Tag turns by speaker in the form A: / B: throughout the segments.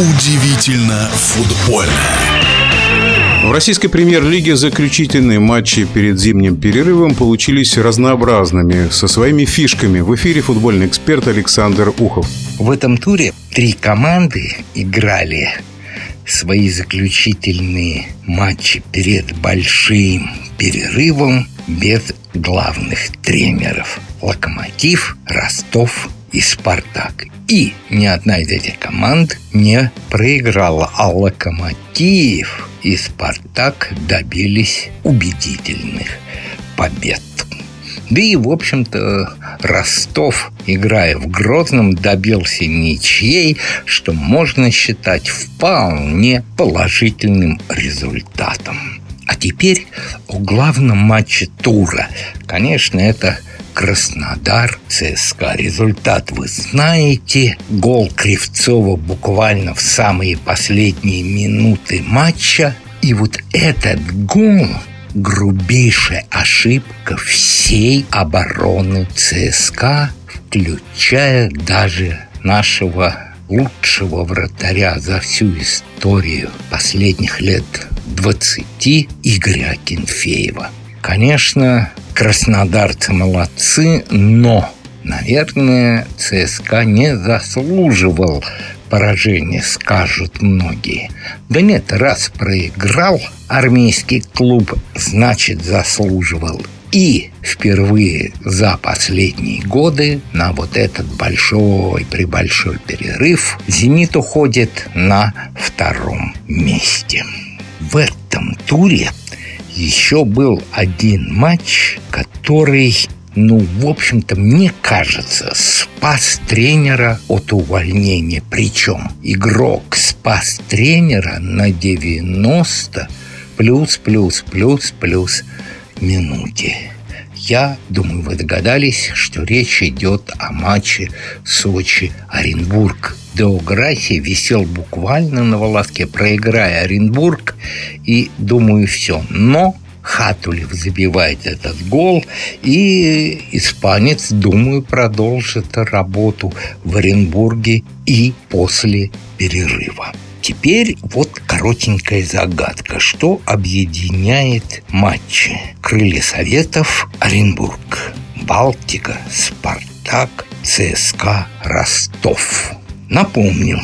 A: Удивительно футбольно.
B: В российской премьер-лиге заключительные матчи перед зимним перерывом получились разнообразными, со своими фишками. В эфире футбольный эксперт Александр Ухов.
C: В этом туре три команды играли свои заключительные матчи перед большим перерывом без главных тренеров. Локомотив, Ростов и Спартак. И ни одна из этих команд не проиграла, а Локомотив и Спартак добились убедительных побед. Да и, в общем-то, Ростов, играя в Грозном, добился ничьей, что можно считать вполне положительным результатом. А теперь о главном матче тура. Конечно, это Краснодар, ЦСКА. Результат вы знаете. Гол Кривцова буквально в самые последние минуты матча. И вот этот гол грубейшая ошибка всей обороны ЦСКА, включая даже нашего лучшего вратаря за всю историю последних лет 20 Игоря Акинфеева. Конечно, краснодарцы молодцы, но, наверное, ЦСКА не заслуживал поражения, скажут многие. Да нет, раз проиграл армейский клуб, значит заслуживал. И впервые за последние годы на вот этот большой при большой перерыв «Зенит» уходит на втором месте. В этом туре еще был один матч, который ну, в общем-то, мне кажется, спас тренера от увольнения. Причем игрок спас тренера на 90 плюс, плюс, плюс, плюс минуте. Я думаю, вы догадались, что речь идет о матче Сочи-Оренбург. Деография висел буквально на волоске, проиграя Оренбург, и думаю, все. Но Хатулев забивает этот гол, и испанец, думаю, продолжит работу в Оренбурге и после перерыва. Теперь вот коротенькая загадка. Что объединяет матчи? Крылья Советов, Оренбург, Балтика, Спартак, ЦСКА, Ростов. Напомню,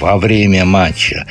C: во время матча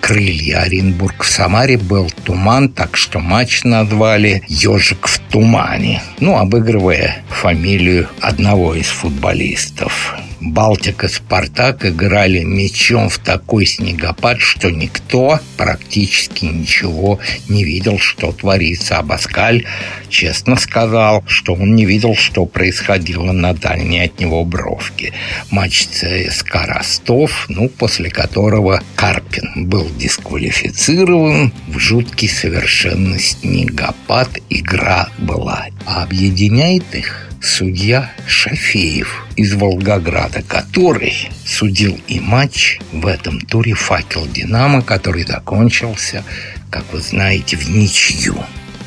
C: крылья Оренбург в Самаре был туман, так что матч назвали «Ежик в тумане», ну, обыгрывая фамилию одного из футболистов. Балтика, Спартак играли мячом в такой снегопад, что никто практически ничего не видел, что творится. А Баскаль честно сказал, что он не видел, что происходило на дальней от него бровке. Матч ЦСКА Ростов, ну, после которого Карпин был дисквалифицирован в жуткий совершенно снегопад. Игра была. А объединяет их судья Шафеев из Волгограда, который судил и матч в этом туре «Факел Динамо», который закончился, как вы знаете, в ничью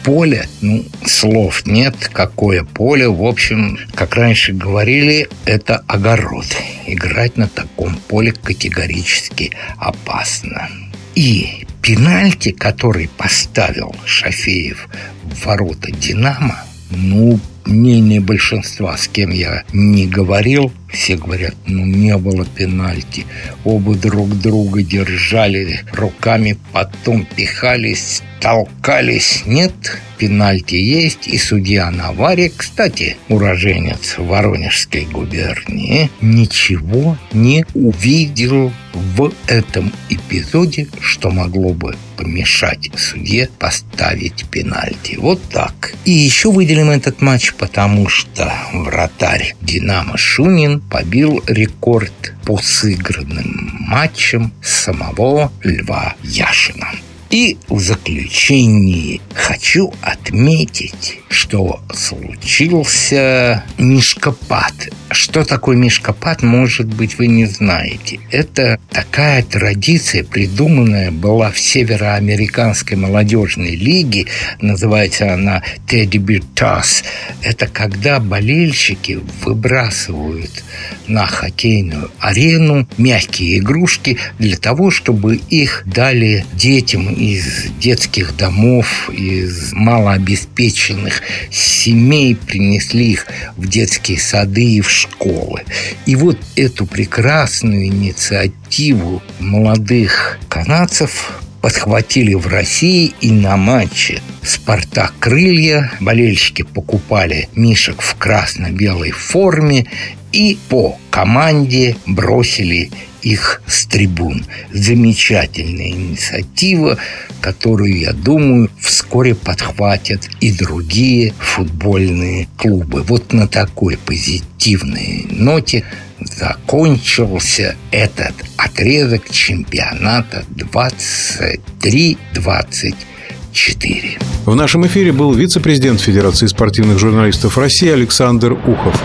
C: поле, ну, слов нет, какое поле. В общем, как раньше говорили, это огород. Играть на таком поле категорически опасно. И пенальти, который поставил Шафеев в ворота «Динамо», ну, мнение большинства, с кем я не говорил, все говорят, ну не было пенальти. Оба друг друга держали руками, потом пихались, толкались. Нет, пенальти есть. И судья Навари, кстати, уроженец Воронежской губернии, ничего не увидел в этом эпизоде, что могло бы помешать судье поставить пенальти. Вот так. И еще выделим этот матч, потому что вратарь Динамо Шунин побил рекорд по сыгранным матчам самого Льва Яшина. И в заключении хочу отметить, что случился мишкопад. Что такое мишкопад, может быть, вы не знаете. Это такая традиция, придуманная была в Североамериканской молодежной лиге. Называется она Тедди Биртас. Это когда болельщики выбрасывают на хоккейную арену мягкие игрушки для того, чтобы их дали детям из детских домов, из малообеспеченных семей, принесли их в детские сады и в школы. И вот эту прекрасную инициативу молодых канадцев подхватили в России и на матче «Спартак Крылья». Болельщики покупали мишек в красно-белой форме и по команде бросили их с трибун. Замечательная инициатива, которую, я думаю, вскоре подхватят и другие футбольные клубы. Вот на такой позитивной ноте закончился этот отрезок чемпионата 23-24.
B: В нашем эфире был вице-президент Федерации спортивных журналистов России Александр Ухов.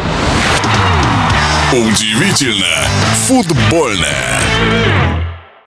A: Удивительно футбольное.